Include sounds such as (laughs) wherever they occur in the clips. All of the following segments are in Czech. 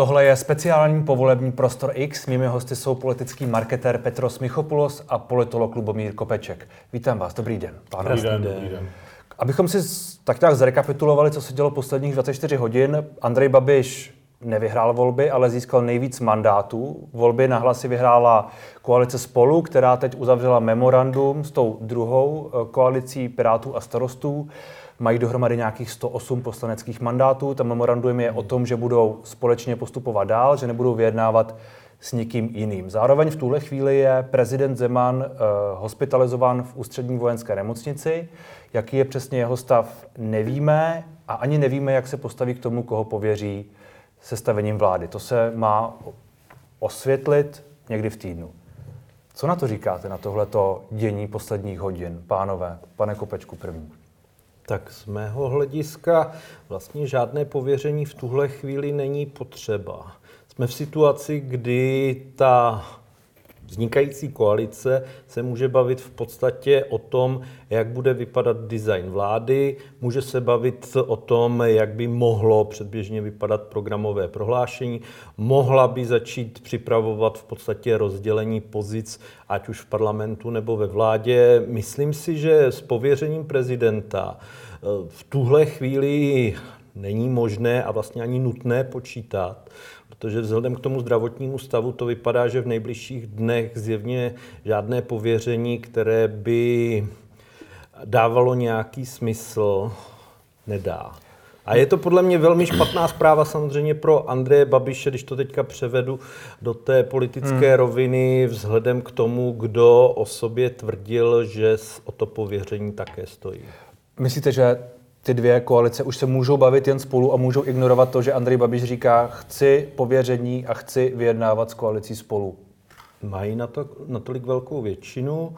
Tohle je speciální povolební prostor X. Mými hosty jsou politický marketér Petros Michopoulos a politolog Lubomír Kopeček. Vítám vás, dobrý den. Pánové. Dobrý den, dobrý den. Abychom si tak nějak zrekapitulovali, co se dělo posledních 24 hodin, Andrej Babiš nevyhrál volby, ale získal nejvíc mandátů. Volby na hlasy vyhrála koalice Spolu, která teď uzavřela memorandum s tou druhou eh, koalicí Pirátů a starostů. Mají dohromady nějakých 108 poslaneckých mandátů. Tam memorandum je o tom, že budou společně postupovat dál, že nebudou vyjednávat s nikým jiným. Zároveň v tuhle chvíli je prezident Zeman uh, hospitalizován v ústřední vojenské nemocnici. Jaký je přesně jeho stav, nevíme a ani nevíme, jak se postaví k tomu, koho pověří sestavením vlády. To se má osvětlit někdy v týdnu. Co na to říkáte, na tohleto dění posledních hodin, pánové? Pane Kopečku první. Tak z mého hlediska vlastně žádné pověření v tuhle chvíli není potřeba. Jsme v situaci, kdy ta vznikající koalice se může bavit v podstatě o tom, jak bude vypadat design vlády, může se bavit o tom, jak by mohlo předběžně vypadat programové prohlášení, mohla by začít připravovat v podstatě rozdělení pozic, ať už v parlamentu nebo ve vládě. Myslím si, že s pověřením prezidenta v tuhle chvíli není možné a vlastně ani nutné počítat, protože vzhledem k tomu zdravotnímu stavu to vypadá, že v nejbližších dnech zjevně žádné pověření, které by dávalo nějaký smysl, nedá. A je to podle mě velmi špatná zpráva samozřejmě pro Andreje Babiše, když to teďka převedu do té politické hmm. roviny, vzhledem k tomu, kdo o sobě tvrdil, že o to pověření také stojí. Myslíte, že ty dvě koalice už se můžou bavit jen spolu a můžou ignorovat to, že Andrej Babiš říká, chci pověření a chci vyjednávat s koalicí spolu. Mají na to natolik velkou většinu.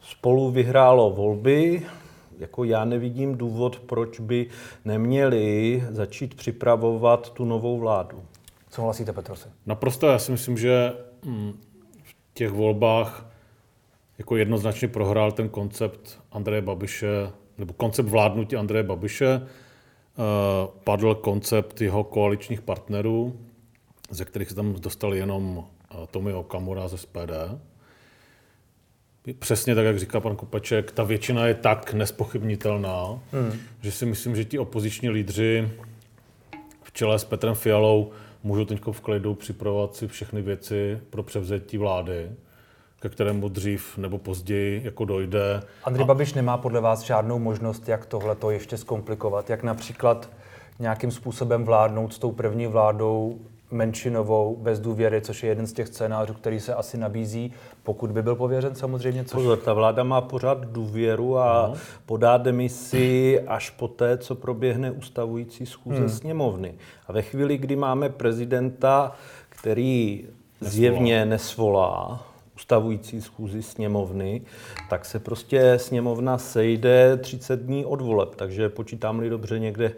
Spolu vyhrálo volby, jako já nevidím důvod, proč by neměli začít připravovat tu novou vládu. Co hlasíte, Petrose? Naprosto, já si myslím, že hm, v těch volbách jako jednoznačně prohrál ten koncept Andreje Babiše nebo koncept vládnutí Andreje Babiše, eh, padl koncept jeho koaličních partnerů, ze kterých se tam dostali jenom eh, Tomi Okamura ze SPD. Přesně tak, jak říká pan Kopeček, ta většina je tak nespochybnitelná, hmm. že si myslím, že ti opoziční lídři v čele s Petrem Fialou můžou teď v klidu připravovat si všechny věci pro převzetí vlády ke kterému dřív nebo později jako dojde. Andrej Babiš nemá podle vás žádnou možnost, jak tohle to ještě zkomplikovat, jak například nějakým způsobem vládnout s tou první vládou menšinovou bez důvěry, což je jeden z těch scénářů, který se asi nabízí, pokud by byl pověřen samozřejmě. Což... Pozor, ta vláda má pořád důvěru a no. podá demisi až poté, co proběhne ustavující schůze hmm. sněmovny. A ve chvíli, kdy máme prezidenta, který nesvolá. zjevně nesvolá, ustavující schůzi sněmovny, tak se prostě sněmovna sejde 30 dní od voleb, takže počítám-li dobře někde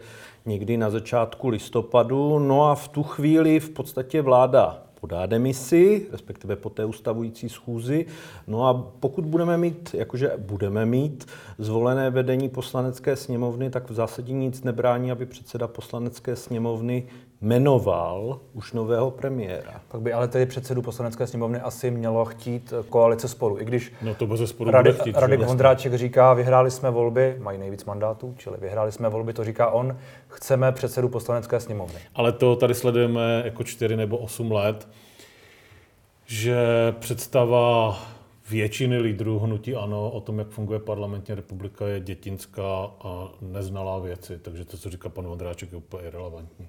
někdy na začátku listopadu. No a v tu chvíli v podstatě vláda podá demisi, respektive po té ustavující schůzi. No a pokud budeme mít, jakože budeme mít zvolené vedení poslanecké sněmovny, tak v zásadě nic nebrání, aby předseda poslanecké sněmovny jmenoval už nového premiéra. Pak by ale tedy předsedu poslanecké sněmovny asi mělo chtít koalice spolu. I když no to bez sporu Radek, chtít, Radek Vondráček říká, vyhráli jsme volby, mají nejvíc mandátů, čili vyhráli jsme volby, to říká on, chceme předsedu poslanecké sněmovny. Ale to tady sledujeme jako čtyři nebo osm let, že představa většiny lídrů hnutí ANO o tom, jak funguje parlamentní republika, je dětinská a neznalá věci. Takže to, co říká pan Vondráček, je úplně irrelevantní.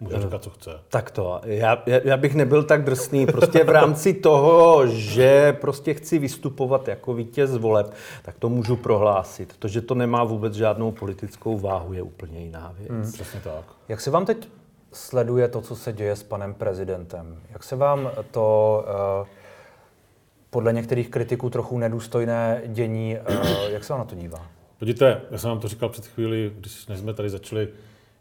Může říkat, co chce. Tak to. Já, já bych nebyl tak drsný. Prostě v rámci toho, že prostě chci vystupovat jako vítěz voleb, tak to můžu prohlásit. To, že to nemá vůbec žádnou politickou váhu, je úplně jiná věc. Hmm. Přesně tak. Jak se vám teď sleduje to, co se děje s panem prezidentem? Jak se vám to uh, podle některých kritiků trochu nedůstojné dění, uh, jak se vám na to dívá? Podívejte, já jsem vám to říkal před chvíli, když jsme tady začali,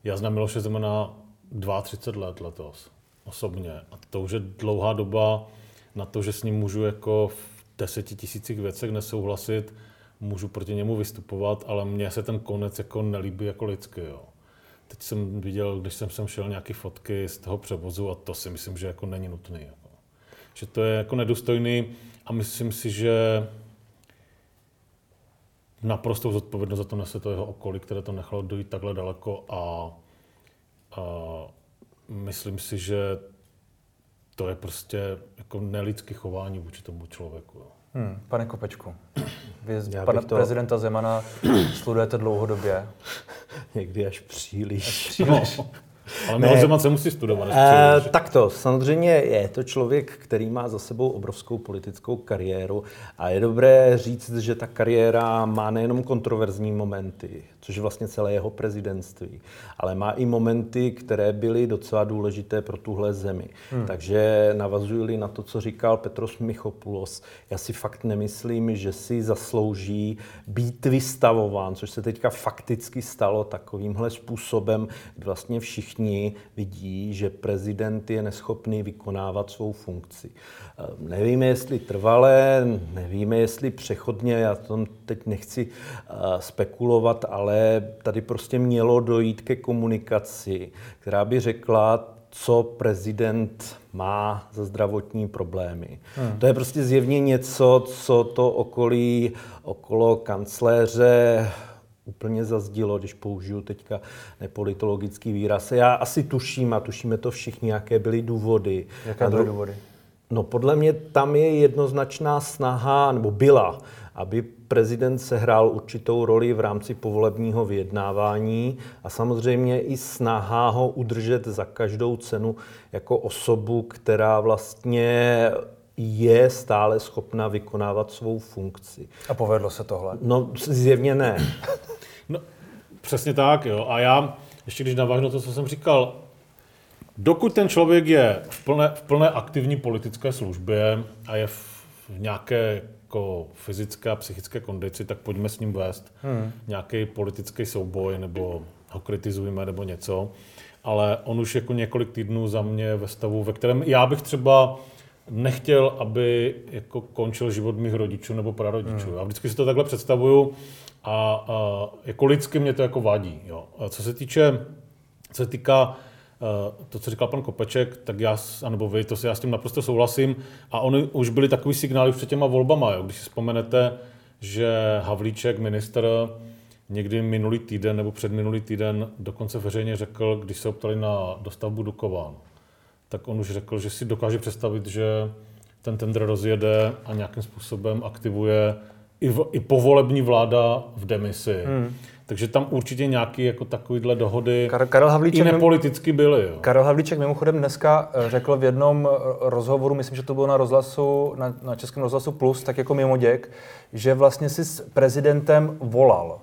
já znám Miloše Zemana 32 let letos osobně. A to už je dlouhá doba na to, že s ním můžu jako v deseti tisících věcech nesouhlasit, můžu proti němu vystupovat, ale mně se ten konec jako nelíbí jako lidský. Jo. teď jsem viděl, když jsem sem šel nějaké fotky z toho převozu a to si myslím, že jako není nutný. Jako. Že to je jako nedůstojný a myslím si, že naprostou zodpovědnost za to nese to jeho okolí, které to nechalo dojít takhle daleko a, a myslím si, že to je prostě jako nelidské chování vůči tomu člověku. Hmm, pane Kopečku, vy pana to... prezidenta Zemana studujete dlouhodobě. Někdy až příliš. Až příliš. No. Ale Miloš Zeman se musí studovat. E, tak to, samozřejmě je to člověk, který má za sebou obrovskou politickou kariéru a je dobré říct, že ta kariéra má nejenom kontroverzní momenty, což je vlastně celé jeho prezidentství, ale má i momenty, které byly docela důležité pro tuhle zemi. Hmm. Takže navazuji na to, co říkal Petros Michopoulos, já si fakt nemyslím, že si zaslouží být vystavován, což se teďka fakticky stalo takovýmhle způsobem, kdy vlastně všichni vidí, že prezident je neschopný vykonávat svou funkci. Ehm, nevíme, jestli trvalé, nevíme, jestli přechodně, já tom teď nechci eh, spekulovat, ale tady prostě mělo dojít ke komunikaci, která by řekla, co prezident má za zdravotní problémy. Hmm. To je prostě zjevně něco, co to okolí okolo kancléře úplně zazdilo, když použiju teďka nepolitologický výraz. Já asi tuším, a tušíme to všichni, jaké byly důvody. Jaké byly důvody? No podle mě tam je jednoznačná snaha, nebo byla, aby prezident sehrál určitou roli v rámci povolebního vyjednávání a samozřejmě i snaha ho udržet za každou cenu jako osobu, která vlastně je stále schopna vykonávat svou funkci. A povedlo se tohle? No, zjevně ne. (laughs) no, přesně tak, jo. A já, ještě když navážu to, co jsem říkal, dokud ten člověk je v plné, v plné aktivní politické službě a je v, v nějaké jako fyzické a psychické kondici, tak pojďme s ním vést hmm. nějaký politický souboj, nebo ho kritizujeme, nebo něco. Ale on už jako několik týdnů za mě ve stavu, ve kterém já bych třeba nechtěl, aby jako končil život mých rodičů nebo prarodičů. Hmm. Já vždycky si to takhle představuju a, a jako lidsky mě to jako vadí. Jo. A co se týče, co se týká Eh, to, co říkal pan Kopeček, tak já, anebo vy, to si já s tím naprosto souhlasím. A oni už byly takový signály před těma volbama. Jo. Když si vzpomenete, že Havlíček, minister, někdy minulý týden nebo před minulý týden dokonce veřejně řekl, když se optali na dostavbu Dukovan, tak on už řekl, že si dokáže představit, že ten tender rozjede a nějakým způsobem aktivuje i, v, i povolební vláda v demisi. Hmm. Takže tam určitě nějaké jako takovýhle dohody Kar- Karel Havlíček i nepoliticky byly. Jo. Karel Havlíček mimochodem dneska eh, řekl v jednom eh, rozhovoru, myslím, že to bylo na rozhlasu, na, na Českém rozhlasu Plus, tak jako mimo děk, že vlastně si s prezidentem volal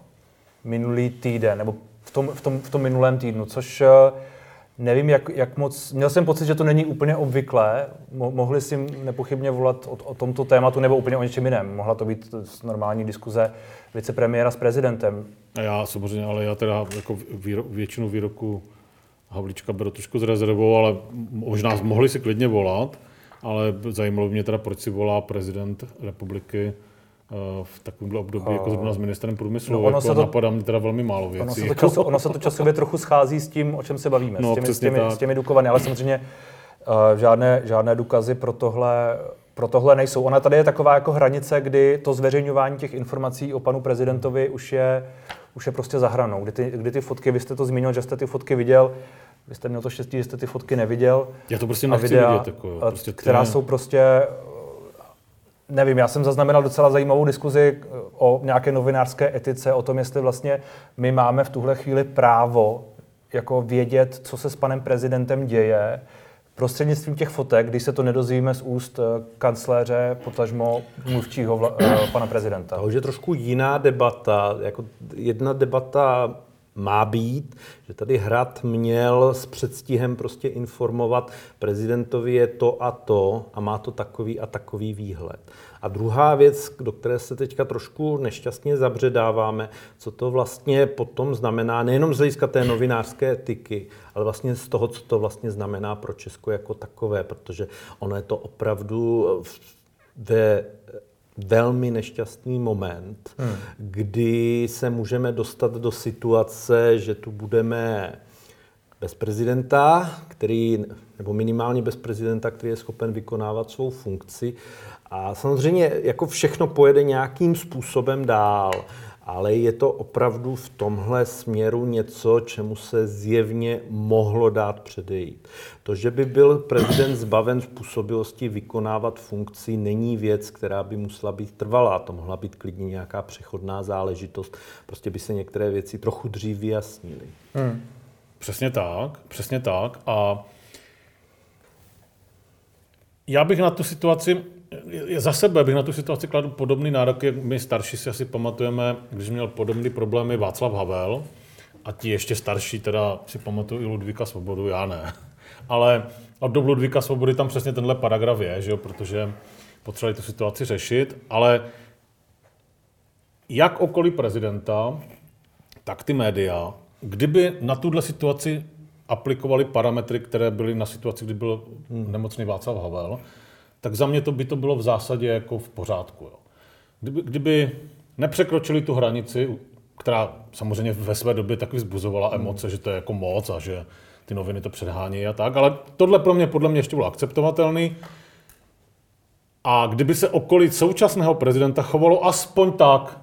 minulý týden, nebo v tom, v tom, v tom minulém týdnu, což eh, Nevím, jak, jak moc. Měl jsem pocit, že to není úplně obvyklé. Mo- mohli si nepochybně volat o, o tomto tématu nebo úplně o něčem jiném. Mohla to být normální diskuze vicepremiéra s prezidentem. A já samozřejmě, ale já teda jako výro, většinu výroku Havlíčka beru trošku s rezervou, ale možná mohli si klidně volat, ale zajímalo mě teda, proč si volá prezident republiky v takovémhle období, jako zrovna s ministrem průmyslu, no, ono jako se to, napadá mě teda velmi málo věcí. Ono se, to času, ono se to časově trochu schází s tím, o čem se bavíme, no, s, těmi, s, těmi, s těmi dukovany, ale samozřejmě uh, žádné, žádné důkazy pro tohle, pro tohle nejsou. Ona tady je taková jako hranice, kdy to zveřejňování těch informací o panu prezidentovi už je, už je prostě za hranou. Kdy ty, kdy ty fotky, vy jste to zmínil, že jste ty fotky viděl, vy jste měl to štěstí, že jste ty fotky neviděl. Já to prostě nechci videa, vidět. Jako, prostě která jsou prostě nevím, já jsem zaznamenal docela zajímavou diskuzi eh, o nějaké novinářské etice, o tom, jestli vlastně my máme v tuhle chvíli právo jako vědět, co se s panem prezidentem děje, prostřednictvím těch fotek, když se to nedozvíme z úst eh, kancléře, potažmo mluvčího vla, eh, pana prezidenta. To už je trošku jiná debata. Jako jedna debata má být, že tady Hrad měl s předstihem prostě informovat prezidentovi je to a to a má to takový a takový výhled. A druhá věc, do které se teďka trošku nešťastně zabředáváme, co to vlastně potom znamená, nejenom z hlediska té novinářské etiky, ale vlastně z toho, co to vlastně znamená pro Česko jako takové, protože ono je to opravdu ve velmi nešťastný moment, hmm. kdy se můžeme dostat do situace, že tu budeme bez prezidenta, který, nebo minimálně bez prezidenta, který je schopen vykonávat svou funkci. A samozřejmě jako všechno pojede nějakým způsobem dál ale je to opravdu v tomhle směru něco, čemu se zjevně mohlo dát předejít. To, že by byl prezident zbaven způsobilosti vykonávat funkci, není věc, která by musela být trvalá. To mohla být klidně nějaká přechodná záležitost. Prostě by se některé věci trochu dřív vyjasnily. Hmm. Přesně tak, přesně tak. A já bych na tu situaci za sebe bych na tu situaci kladl podobný nárok, jak my starší si asi pamatujeme, když měl podobný problémy Václav Havel, a ti ještě starší teda si pamatuju i Ludvíka Svobodu, já ne. (laughs) Ale od dobu Ludvíka Svobody tam přesně tenhle paragraf je, že jo, protože potřebovali tu situaci řešit, ale jak okolí prezidenta, tak ty média, kdyby na tuhle situaci aplikovali parametry, které byly na situaci, kdy byl nemocný Václav Havel, tak za mě to by to bylo v zásadě jako v pořádku. Jo. Kdyby, kdyby nepřekročili tu hranici, která samozřejmě ve své době taky vzbuzovala hmm. emoce, že to je jako moc a že ty noviny to předhání a tak, ale tohle pro mě podle mě ještě bylo akceptovatelný. A kdyby se okolí současného prezidenta chovalo aspoň tak,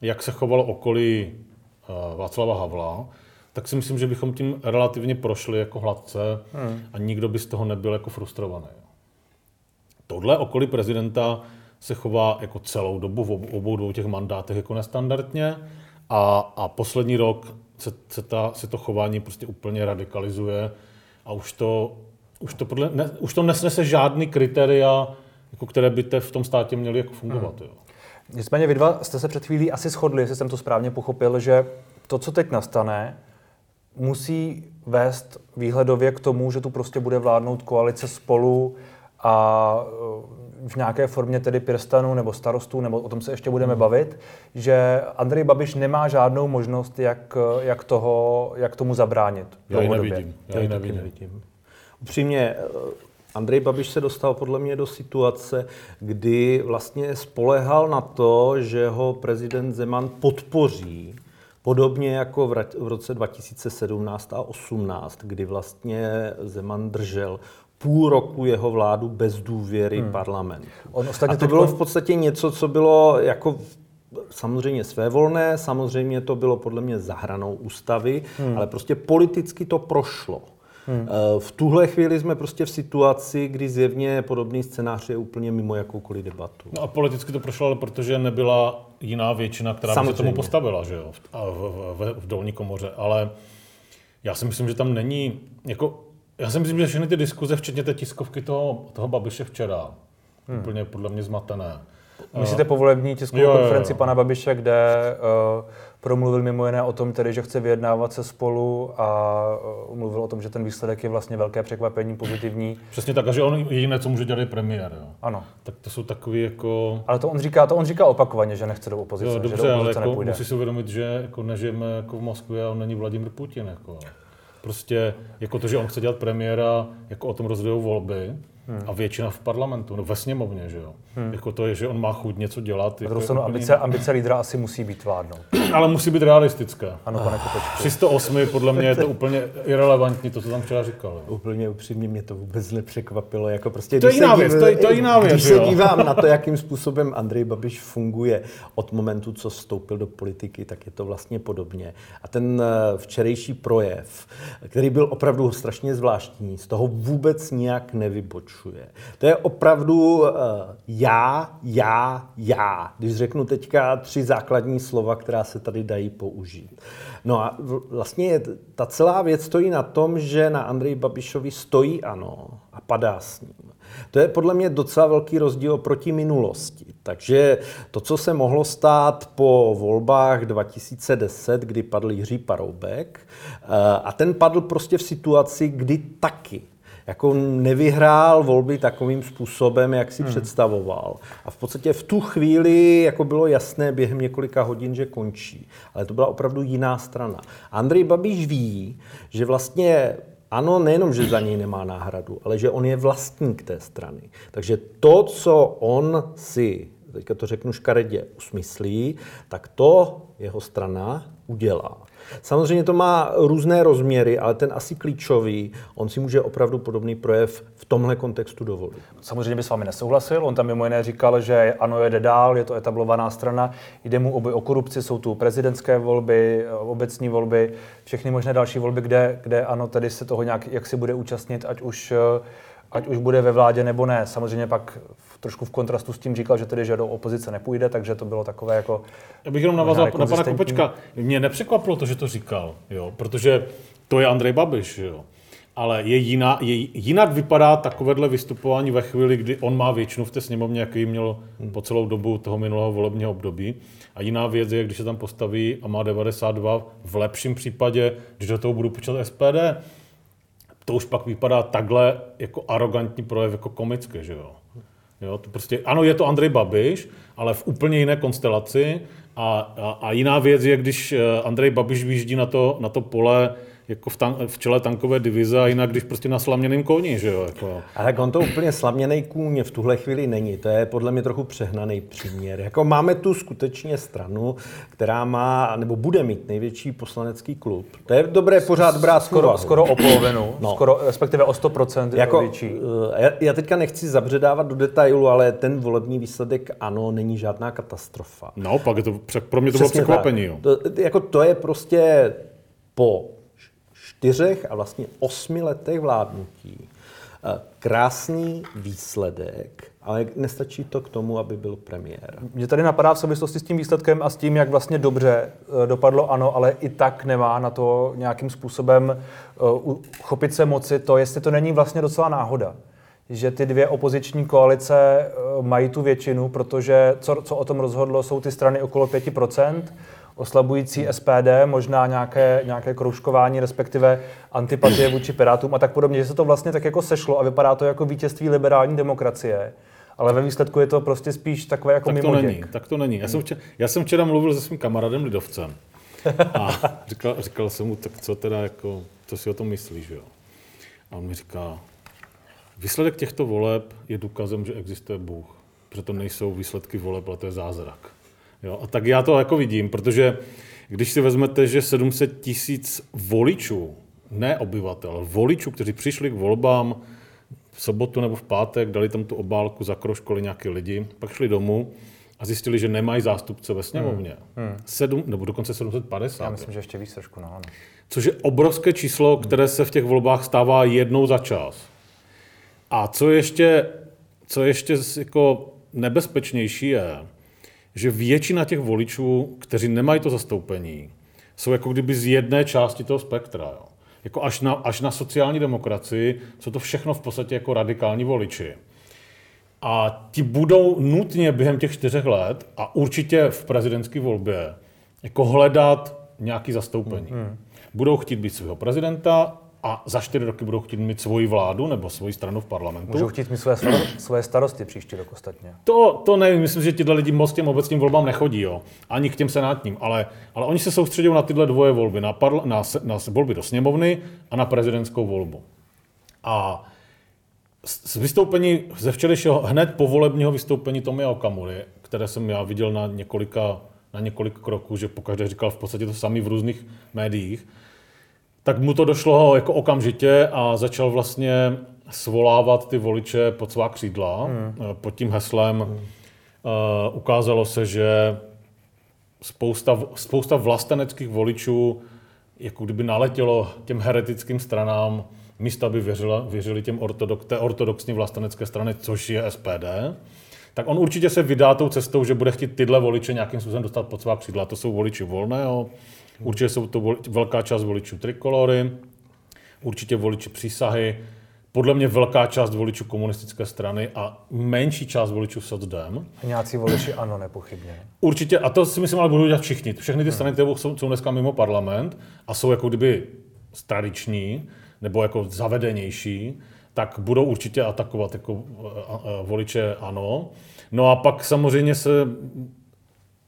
jak se chovalo okolí uh, Václava Havla, tak si myslím, že bychom tím relativně prošli jako hladce hmm. a nikdo by z toho nebyl jako frustrovaný. Tohle okolí prezidenta se chová jako celou dobu v obou dvou těch mandátech jako nestandardně a, a poslední rok se, se, ta, se to chování prostě úplně radikalizuje a už to, už to, podle, ne, už to nesnese žádný kritéria, jako které by te v tom státě měly jako fungovat. Hmm. Jo. Nicméně vy dva jste se před chvílí asi shodli, jestli jsem to správně pochopil, že to, co teď nastane, musí vést výhledově k tomu, že tu prostě bude vládnout koalice spolu a e, v nějaké formě tedy Pirstanu nebo starostů, nebo o tom se ještě budeme hmm. bavit, že Andrej Babiš nemá žádnou možnost, jak, jak, toho, jak tomu zabránit. Já ji nevidím. Já ji nevidím. nevidím. Upřímně, e, Andrej Babiš se dostal podle mě do situace, kdy vlastně spolehal na to, že ho prezident Zeman podpoří, podobně jako v roce 2017 a 2018, kdy vlastně Zeman držel půl roku jeho vládu bez důvěry hmm. parlamentu. On a to bylo v podstatě něco, co bylo jako samozřejmě svévolné, samozřejmě to bylo podle mě zahranou ústavy, hmm. ale prostě politicky to prošlo. Hmm. Eh, v tuhle chvíli jsme prostě v situaci, kdy zjevně podobný scénář je úplně mimo jakoukoliv debatu. No a politicky to prošlo, ale protože nebyla jiná většina, která Samozřejmě. by se tomu postavila, že jo, v, v, v, v dolní komoře. Ale já si myslím, že tam není, jako já si myslím, že všechny ty diskuze, včetně té tiskovky toho, toho Babiše včera, hmm. úplně podle mě zmatené. Myslíte povolební tiskovou jo, konferenci jo, jo. pana Babiše, kde uh, promluvil mimo jiné o tom, tedy, že chce vyjednávat se spolu a uh, mluvil o tom, že ten výsledek je vlastně velké překvapení, pozitivní. Přesně tak, a že on jediné, co může dělat, je premiér. Jo. Ano. Tak to jsou takový jako... Ale to on říká, to on říká opakovaně, že nechce do opozice, jo, dobře, že do opozice ale jako musí si uvědomit, že jako nežijeme jako v Moskvě a on není Vladimir Putin. Jako. Prostě jako to, že on chce dělat premiéra, jako o tom rozhodují volby hmm. a většina v parlamentu, no ve sněmovně, že jo. Hmm. Jako to je, že on má chuť něco dělat. Jako stranu ambice, ambice lídra asi musí být vládnout. (clears throat) Ale musí být realistické. Ano, pane Kopečku. 308 podle mě je to úplně irrelevantní, to, co tam včera říkal. Úplně upřímně mě to vůbec nepřekvapilo. Jako prostě, to je jiná věc, to je, to je jiná věc. Když se dívám na to, (laughs) jakým způsobem Andrej Babiš funguje od momentu, co vstoupil do politiky, tak je to vlastně podobně. A ten eh, včerejší projev, který byl opravdu strašně zvláštní, z toho vůbec nijak nevybočuje. To je opravdu uh, já, já, já. Když řeknu teďka tři základní slova, která se tady dají použít. No a vlastně ta celá věc stojí na tom, že na Andreji Babišovi stojí ano a padá s ním. To je podle mě docela velký rozdíl oproti minulosti. Takže to, co se mohlo stát po volbách 2010, kdy padl Jiří Paroubek, eh, a ten padl prostě v situaci, kdy taky jako nevyhrál volby takovým způsobem, jak si hmm. představoval. A v podstatě v tu chvíli jako bylo jasné během několika hodin, že končí. Ale to byla opravdu jiná strana. Andrej Babiš ví, že vlastně ano, nejenom, že za něj nemá náhradu, ale že on je vlastník té strany. Takže to, co on si, teďka to řeknu škaredě, usmyslí, tak to jeho strana udělá. Samozřejmě to má různé rozměry, ale ten asi klíčový, on si může opravdu podobný projev v tomhle kontextu dovolit. Samozřejmě by s vámi nesouhlasil. On tam mimo jiné říkal, že ano, jede dál, je to etablovaná strana, jde mu oby o korupci, jsou tu prezidentské volby, obecní volby, všechny možné další volby, kde, kde ano, tedy se toho nějak, jak si bude účastnit, ať už ať už bude ve vládě nebo ne. Samozřejmě pak v, trošku v kontrastu s tím říkal, že tedy že do opozice nepůjde, takže to bylo takové jako... Já bych jenom navázal na pana Kopečka. Mě nepřekvapilo to, že to říkal, jo, protože to je Andrej Babiš, jo. Ale je jiná, je, jinak vypadá takovéhle vystupování ve chvíli, kdy on má většinu v té sněmovně, jaký měl po celou dobu toho minulého volebního období. A jiná věc je, když se tam postaví a má 92, v lepším případě, když do toho budu počítat SPD, to už pak vypadá takhle jako arrogantní projev, jako komicky, že jo. Jo to prostě, ano, je to Andrej Babiš, ale v úplně jiné konstelaci a, a, a jiná věc je, když eh, Andrej Babiš vyjíždí na to, na to pole jako v, tan- v čele tankové divize a jinak když prostě na slaměném koni, že jo. Jako. A tak on to úplně slaměný kůň v tuhle chvíli není. To je podle mě trochu přehnaný příměr. Jako máme tu skutečně stranu, která má, nebo bude mít největší poslanecký klub. To je dobré pořád brát skoro, skoro o polovinu, (clears throat) no. skoro, respektive o 100% jako, větší. Eh, já, já teďka nechci zabředávat do detailu, ale ten volební výsledek ano, není žádná katastrofa. No, pak je to, pro mě to bylo překvapení. Jo. To, jako to je prostě po čtyřech a vlastně osmi letech vládnutí eh, krásný výsledek, ale nestačí to k tomu, aby byl premiér. Mě tady napadá v souvislosti s tím výsledkem a s tím, jak vlastně dobře eh, dopadlo ano, ale i tak nemá na to nějakým způsobem uh, chopit se moci to, jestli to není vlastně docela náhoda že ty dvě opoziční koalice mají tu většinu, protože co, co o tom rozhodlo, jsou ty strany okolo 5%, oslabující SPD, možná nějaké, nějaké kroužkování, respektive antipatie vůči Pirátům a tak podobně, že se to vlastně tak jako sešlo a vypadá to jako vítězství liberální demokracie. Ale ve výsledku je to prostě spíš takové jako tak to není, tak to není. Já jsem, včera, já jsem včera mluvil se svým kamarádem Lidovcem a (laughs) říkal, říkal jsem mu, tak co teda, jako, co si o tom myslíš, jo? A on mi říká, výsledek těchto voleb je důkazem, že existuje Bůh. Protože to nejsou výsledky voleb, ale to je zázrak. Jo, a tak já to jako vidím, protože když si vezmete, že 700 tisíc voličů, ne obyvatel, voličů, kteří přišli k volbám v sobotu nebo v pátek, dali tam tu obálku, zakroškoli nějaký lidi, pak šli domů a zjistili, že nemají zástupce ve sněmovně. Hmm. Hmm. Sedm, nebo dokonce 750. Já myslím, že ještě víc trošku, no. Což je obrovské číslo, které se v těch volbách stává jednou za čas. A co ještě, co ještě jako nebezpečnější je, že většina těch voličů, kteří nemají to zastoupení, jsou jako kdyby z jedné části toho spektra. Jo. Jako až, na, až na sociální demokracii jsou to všechno v podstatě jako radikální voliči. A ti budou nutně během těch čtyřech let a určitě v prezidentské volbě jako hledat nějaký zastoupení. Hmm. Budou chtít být svého prezidenta, a za čtyři roky budou chtít mít svoji vládu nebo svoji stranu v parlamentu. Můžou chtít mít své, své starosti příští rok ostatně. To, to nevím, myslím, že tyhle lidi moc těm obecním volbám nechodí, jo. ani k těm senátním, ale, ale oni se soustředí na tyhle dvoje volby, na, parla, na, na volby do sněmovny a na prezidentskou volbu. A z vystoupení ze včerejšího, hned po volebního vystoupení Tomia Okamury, které jsem já viděl na několika, na několik kroků, že pokaždé říkal v podstatě to samý v různých médiích, tak mu to došlo jako okamžitě a začal vlastně svolávat ty voliče pod svá křídla hmm. Eh, pod tím heslem. Hmm. Uh, ukázalo se, že spousta, spousta vlasteneckých voličů jako kdyby naletělo těm heretickým stranám, místo aby věřila, věřili těm ortodox, té ortodoxní vlastenecké strany, což je SPD, tak on určitě se vydá tou cestou, že bude chtít tyhle voliče nějakým způsobem dostat pod svá křídla. To jsou voliči volného, Určitě jsou to voli, velká část voličů trikolory, určitě voliči přísahy, podle mě velká část voličů komunistické strany a menší část voličů socdem. A nějací voliči ano, nepochybně. Určitě, a to si myslím, ale budou dělat všichni. Všechny ty strany, které jsou, jsou dneska mimo parlament a jsou jako kdyby tradiční nebo jako zavedenější, tak budou určitě atakovat jako voliče ano. No a pak samozřejmě se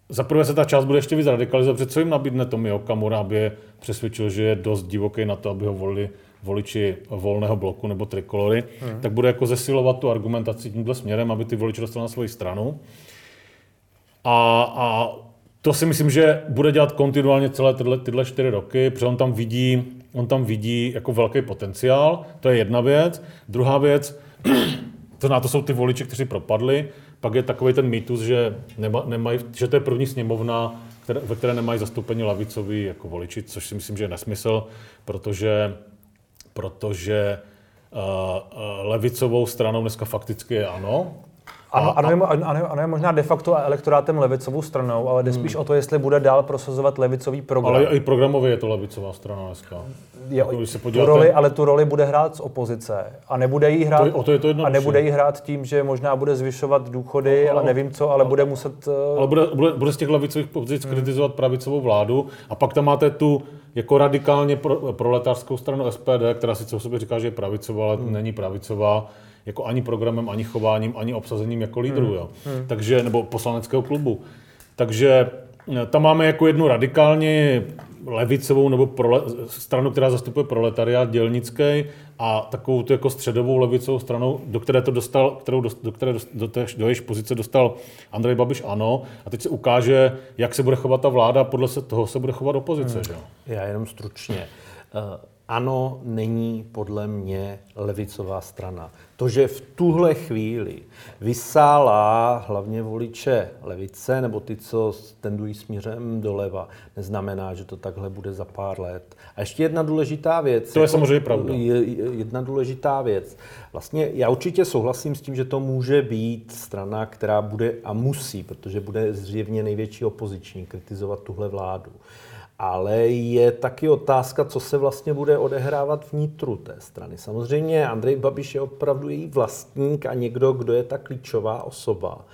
za prvé se ta část bude ještě víc radikalizovat, protože co jim nabídne Tomi Okamura, aby je přesvědčil, že je dost divoký na to, aby ho volili voliči volného bloku nebo trikolory, hmm. tak bude jako zesilovat tu argumentaci tímhle směrem, aby ty voliči dostali na svoji stranu. A, a to si myslím, že bude dělat kontinuálně celé tyhle, tyhle čtyři roky, protože on tam vidí, on tam vidí jako velký potenciál, to je jedna věc. Druhá věc, (clears throat) to na to jsou ty voliči, kteří propadli, pak je takový ten mýtus, že, nema, nemaj, že to je první sněmovna, které, ve které nemají zastoupení lavicoví jako voliči, což si myslím, že je nesmysl, protože, protože uh, uh, levicovou stranou dneska fakticky je ano, ano, ano, ano, ano, ano, je možná de facto elektorátem levicovou stranou, ale jde spíš hmm. o to, jestli bude dál prosazovat levicový program. Ale i programově je to levicová strana dneska. Je, jako, když se podíváte... tu roli, ale tu roli bude hrát z opozice a nebude jí hrát, to, o to je to a nebude jí hrát tím, že možná bude zvyšovat důchody no, a nevím co, ale no, bude muset... Ale bude, bude, bude z těch levicových pozic hmm. kritizovat pravicovou vládu a pak tam máte tu jako radikálně pro, proletářskou stranu SPD, která sice o sobě říká, že je pravicová, ale hmm. není pravicová jako ani programem, ani chováním, ani obsazením jako lídrů, hmm. jo. Hmm. Takže, nebo poslaneckého klubu. Takže eh, tam máme jako jednu radikálně levicovou nebo prole, stranu, která zastupuje proletariát dělnický a takovou tu jako středovou levicovou stranu, do které to dostal, kterou do, do které do, do, té, do jejíž pozice dostal Andrej Babiš ano. A teď se ukáže, jak se bude chovat ta vláda, podle se toho se bude chovat opozice. Hmm. Že? Já jenom stručně. Uh, ano, není podle mě levicová strana. To, že v tuhle chvíli vysála hlavně voliče levice, nebo ty, co tendují směrem doleva, neznamená, že to takhle bude za pár let. A ještě jedna důležitá věc. To je jako, samozřejmě pravda. Jedna důležitá věc. Vlastně já určitě souhlasím s tím, že to může být strana, která bude a musí, protože bude zřejmě největší opoziční, kritizovat tuhle vládu. Ale je taky otázka, co se vlastně bude odehrávat vnitru té strany. Samozřejmě Andrej Babiš je opravdu její vlastník a někdo, kdo je ta klíčová osoba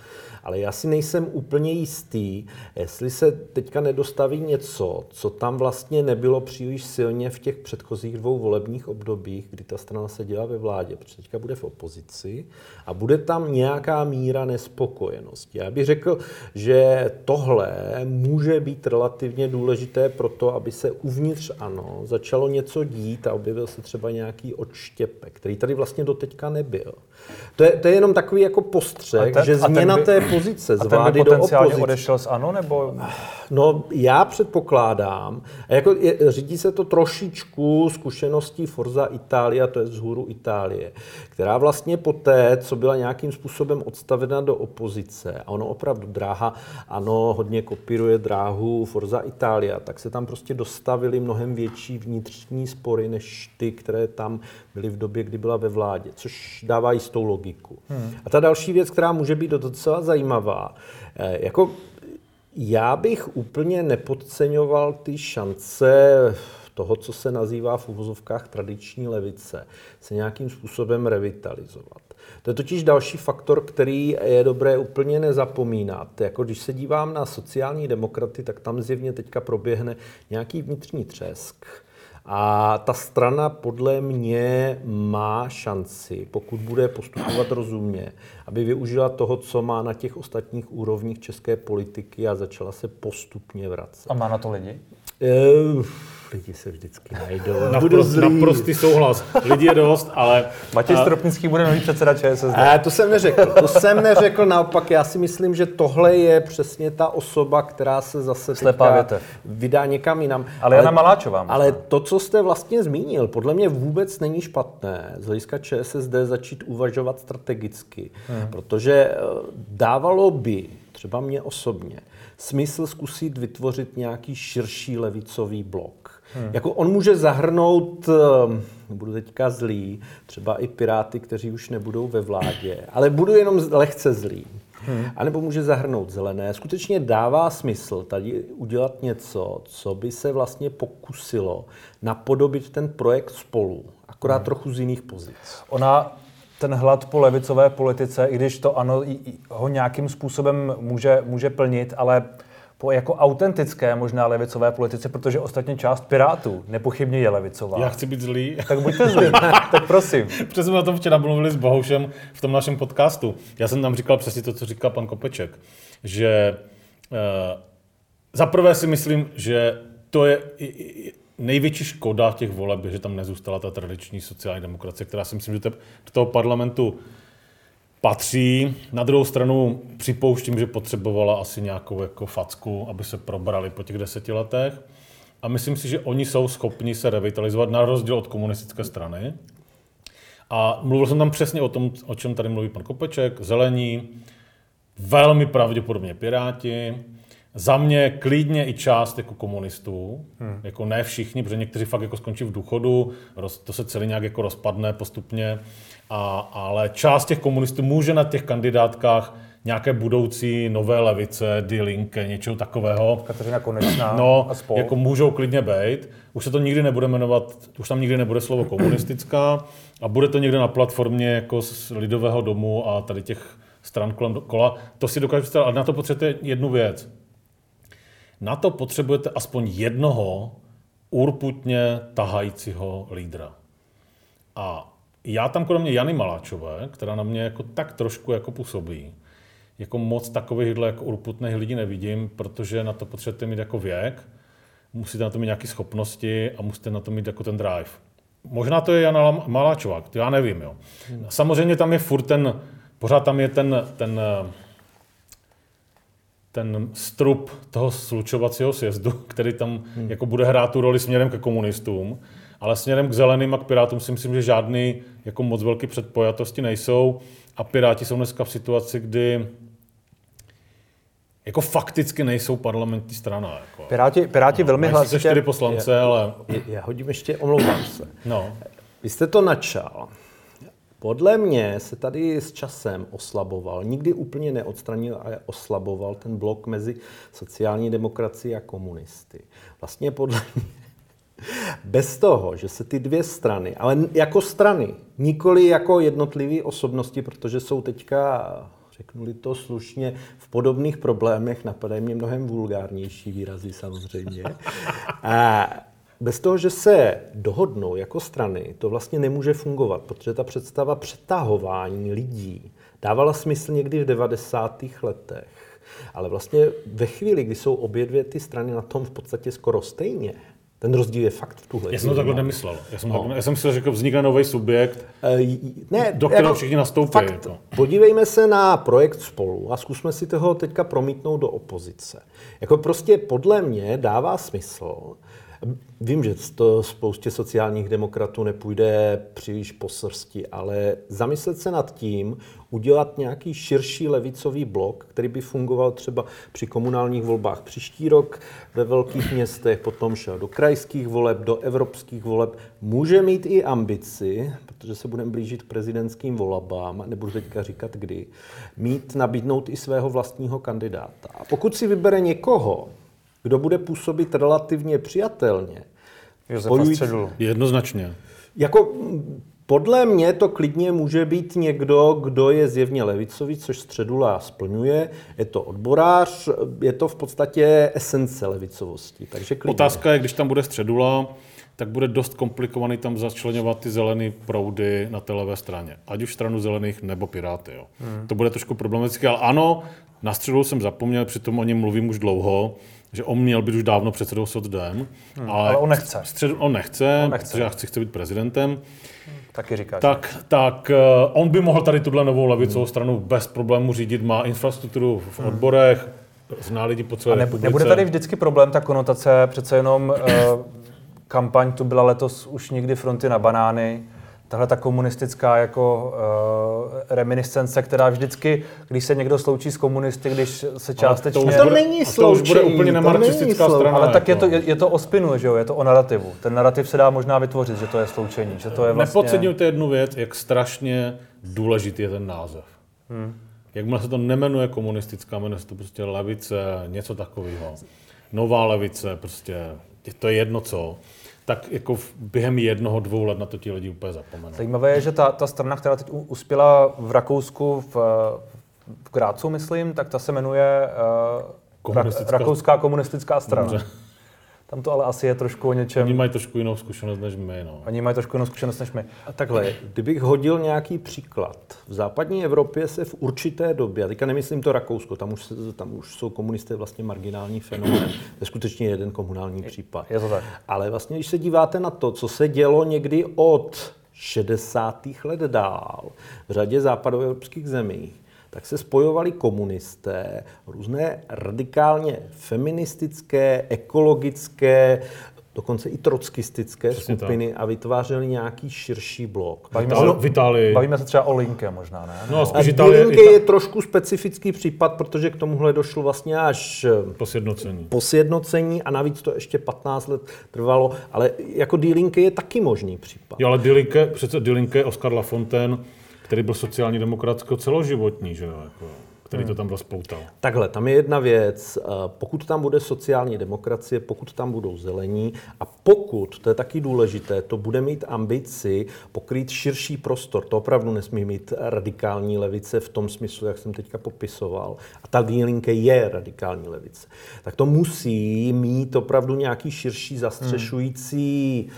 ale já si nejsem úplně jistý, jestli se teďka nedostaví něco, co tam vlastně nebylo příliš silně v těch předchozích dvou volebních obdobích, kdy ta strana seděla ve vládě, protože teďka bude v opozici a bude tam nějaká míra nespokojenosti. Já bych řekl, že tohle může být relativně důležité pro to, aby se uvnitř ano začalo něco dít a objevil se třeba nějaký odštěpek, který tady vlastně doteďka nebyl. To je, to je jenom takový jako postřeh, ten, že změna by, té pozice z vlády do opozice. odešel z ANO, nebo? No, já předpokládám, a jako je, řídí se to trošičku zkušeností Forza Italia, to je vzhůru Itálie, která vlastně poté, co byla nějakým způsobem odstavena do opozice, a ono opravdu dráha, ano, hodně kopíruje dráhu Forza Italia, tak se tam prostě dostavily mnohem větší vnitřní spory, než ty, které tam byly v době, kdy byla ve vládě, což dává jistou logiku. Hmm. A ta další věc, která může být docela zajímavá, eh, jako já bych úplně nepodceňoval ty šance toho, co se nazývá v uvozovkách tradiční levice, se nějakým způsobem revitalizovat. To je totiž další faktor, který je dobré úplně nezapomínat. Jako když se dívám na sociální demokraty, tak tam zjevně teďka proběhne nějaký vnitřní třesk a ta strana podle mě má šanci, pokud bude postupovat rozumně, aby využila toho, co má na těch ostatních úrovních české politiky a začala se postupně vracet. A má na to lidi? Uh, lidi se vždycky najdou. Naprost, naprostý souhlas. Lidi je dost, ale... Matěj Stropnický bude nový předseda ČSSD. A to jsem neřekl. To jsem neřekl. Naopak, já si myslím, že tohle je přesně ta osoba, která se zase vydá někam jinam. Ale Jana Maláčová. Ale to, co jste vlastně zmínil, podle mě vůbec není špatné z hlediska ČSSD začít uvažovat strategicky. Hmm. Protože eh, dávalo by, třeba mě osobně, smysl zkusit vytvořit nějaký širší levicový blok. Hmm. Jako on může zahrnout, eh, budu teďka zlý, třeba i piráty, kteří už nebudou ve vládě, ale budu jenom lehce zlý. Hmm. A nebo může zahrnout zelené. Skutečně dává smysl tady udělat něco, co by se vlastně pokusilo napodobit ten projekt spolu, akorát hmm. trochu z jiných pozic. Ona ten hlad po levicové politice, i když to ano, ho nějakým způsobem může, může plnit, ale po jako autentické možná levicové politice, protože ostatně část Pirátů nepochybně je levicová. Já chci být zlý. Tak buďte zlý, (laughs) tak prosím. Přesně jsme o tom včera mluvili s Bohoušem v tom našem podcastu. Já jsem tam říkal přesně to, co říkal pan Kopeček, že uh, za prvé si myslím, že to je největší škoda těch voleb, že tam nezůstala ta tradiční sociální demokracie, která si myslím, že do toho parlamentu patří. Na druhou stranu připouštím, že potřebovala asi nějakou jako facku, aby se probrali po těch deseti letech. A myslím si, že oni jsou schopni se revitalizovat na rozdíl od komunistické strany. A mluvil jsem tam přesně o tom, o čem tady mluví pan Kopeček, zelení, velmi pravděpodobně Piráti, za mě klidně i část jako komunistů, hmm. jako ne všichni, protože někteří fakt jako skončí v důchodu, roz, to se celý nějak jako rozpadne postupně, a, ale část těch komunistů může na těch kandidátkách nějaké budoucí nové levice, Die Linke, něčeho takového. Kateřina Konečná no, a spol. jako můžou klidně být. Už se to nikdy nebude jmenovat, už tam nikdy nebude slovo komunistická a bude to někde na platformě jako z Lidového domu a tady těch stran kolem kola. To si dokážu představit, ale na to potřebujete jednu věc. Na to potřebujete aspoň jednoho urputně tahajícího lídra. A já tam kromě Jany Maláčové, která na mě jako tak trošku jako působí, jako moc takovýchhle jako urputných lidí nevidím, protože na to potřebujete mít jako věk, musíte na to mít nějaké schopnosti a musíte na to mít jako ten drive. Možná to je Jana Maláčová, to já nevím. Jo. Samozřejmě tam je furt ten, pořád tam je ten, ten, ten strup toho slučovacího sjezdu, (laughs) který tam hmm. jako bude hrát tu roli směrem ke komunistům, ale směrem k zeleným a k pirátům si myslím, že žádný jako moc velký předpojatosti nejsou a piráti jsou dneska v situaci, kdy jako fakticky nejsou parlamentní strana. Jako. Piráti, piráti no, velmi hlasitě... čtyři poslance, já, ale... Já hodím ještě, omlouvám se. No. Vy jste to načal. Podle mě se tady s časem oslaboval, nikdy úplně neodstranil, ale oslaboval ten blok mezi sociální demokracií a komunisty. Vlastně podle mě (laughs) bez toho, že se ty dvě strany, ale jako strany, nikoli jako jednotlivé osobnosti, protože jsou teďka řeknu to slušně, v podobných problémech napadají mě mnohem vulgárnější výrazy samozřejmě. (laughs) A bez toho, že se dohodnou jako strany, to vlastně nemůže fungovat, protože ta představa přetahování lidí dávala smysl někdy v 90. letech. Ale vlastně ve chvíli, kdy jsou obě dvě ty strany na tom v podstatě skoro stejně, ten rozdíl je fakt v tuhle. Já jsem to takhle nemyslel. Já jsem, no. takhle, já jsem si řekl, vznikne nový subjekt, uh, ne, do kterého jako, všichni nastoupí. Fakt, jako. Podívejme se na projekt spolu a zkusme si toho teďka promítnout do opozice. Jako prostě podle mě dává smysl, Vím, že to spoustě sociálních demokratů nepůjde příliš po srsti, ale zamyslet se nad tím, udělat nějaký širší levicový blok, který by fungoval třeba při komunálních volbách příští rok ve velkých městech, potom šel do krajských voleb, do evropských voleb, může mít i ambici, protože se budeme blížit prezidentským volbám, nebudu teďka říkat kdy, mít, nabídnout i svého vlastního kandidáta. A pokud si vybere někoho, kdo bude působit relativně přijatelně. Josefa Středulu. Jednoznačně. Jako podle mě to klidně může být někdo, kdo je zjevně levicový, což Středula splňuje. Je to odborář, je to v podstatě esence levicovosti. Takže klidně. Otázka je, když tam bude Středula, tak bude dost komplikovaný tam začlenovat ty zelené proudy na té levé straně. Ať už stranu zelených nebo Piráty. Jo. Hmm. To bude trošku problematické, ale ano, na středu jsem zapomněl, přitom o něm mluvím už dlouho že on měl být už dávno předsedou SOCDEM, hmm, ale, ale on nechce. Střed, on nechce, on nechce. protože já chci, chce být prezidentem. Taky říkáš. Tak, tak uh, on by mohl tady tuhle novou levicovou hmm. stranu bez problémů řídit, má infrastrukturu v hmm. odborech, zná lidi po celé A ne, nebude tady vždycky problém, ta konotace, přece jenom uh, kampaň tu byla letos už někdy fronty na banány, tahle ta komunistická jako uh, reminiscence, která vždycky, když se někdo sloučí s komunisty, když se částečně... to, už to není sloučení, to už bude úplně nemarxistická strana. Ale tak je to, je, je to o spinu, že jo? je to o narrativu. Ten narrativ se dá možná vytvořit, že to je sloučení, že to je vlastně... Nepodceňujte jednu věc, jak strašně důležitý je ten název. Hmm. Jakmile se to nemenuje komunistická, jmenuje se to prostě levice, něco takového. Nová levice, prostě, to je jedno co tak jako během jednoho, dvou let na to ti lidi úplně zapomenou. Zajímavé je, že ta, ta strana, která teď uspěla v Rakousku, v, v Grácu, myslím, tak ta se jmenuje uh, komunistická... Rakouská komunistická strana. Dobře. Tam to ale asi je trošku o něčem... Oni mají trošku jinou zkušenost než my. No. Oni mají trošku jinou zkušenost než my. A takhle, kdybych hodil nějaký příklad. V západní Evropě se v určité době, a teďka nemyslím to Rakousko, tam už, tam už jsou komunisté vlastně marginální fenomén. To je skutečně jeden komunální případ. Je to tak. Ale vlastně, když se díváte na to, co se dělo někdy od 60. let dál v řadě západoevropských zemí, tak se spojovali komunisté, různé radikálně feministické, ekologické, dokonce i trockistické Přesně skupiny tak. a vytvářeli nějaký širší blok. Bavíme, Ale se, v Itálii. bavíme se třeba o Linke možná, ne? No spíš Itálie, Dilinke je trošku specifický případ, protože k tomuhle došlo vlastně až po sjednocení. po sjednocení a navíc to ještě 15 let trvalo, ale jako D-Linke je taky možný případ. Jo, ale Dilinke, přece Dilinke je Oskar Lafontaine, který byl sociální demokratsko celoživotní, že jo, jako, který to tam rozpoutal. Takhle, tam je jedna věc. eh, Pokud tam bude sociální demokracie, pokud tam budou zelení a pokud, to je taky důležité, to bude mít ambici pokrýt širší prostor, to opravdu nesmí mít radikální levice v tom smyslu, jak jsem teďka popisoval, a ta D-Linke je radikální levice, tak to musí mít opravdu nějaký širší zastřešující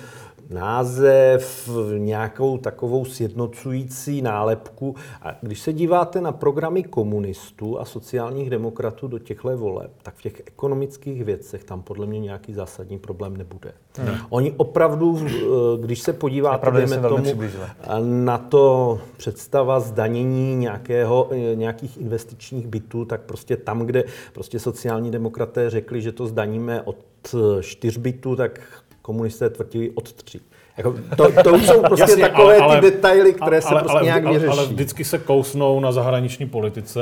název, nějakou takovou sjednocující nálepku. A když se díváte na programy komunistů a sociálních demokratů do těchto voleb, tak v těch ekonomických věcech tam podle mě nějaký zásadní problém nebude. Hmm. Oni opravdu, eh, když se podíváte, dejme velmi tomu, na to představa zdanění nějakého, eh, nějakých investičních bytů, tak prostě tam, kde prostě sociální demokraté řekli, že to zdaníme od eh, čtyř bytů, tak komunisté tvrdili od tří. Jako to, to už jsou prostě Jasně, takové ale- ty detaily, které se ale, prostě ale, nějak ale, vyřeší. ale vždycky se kousnou na zahraniční politice,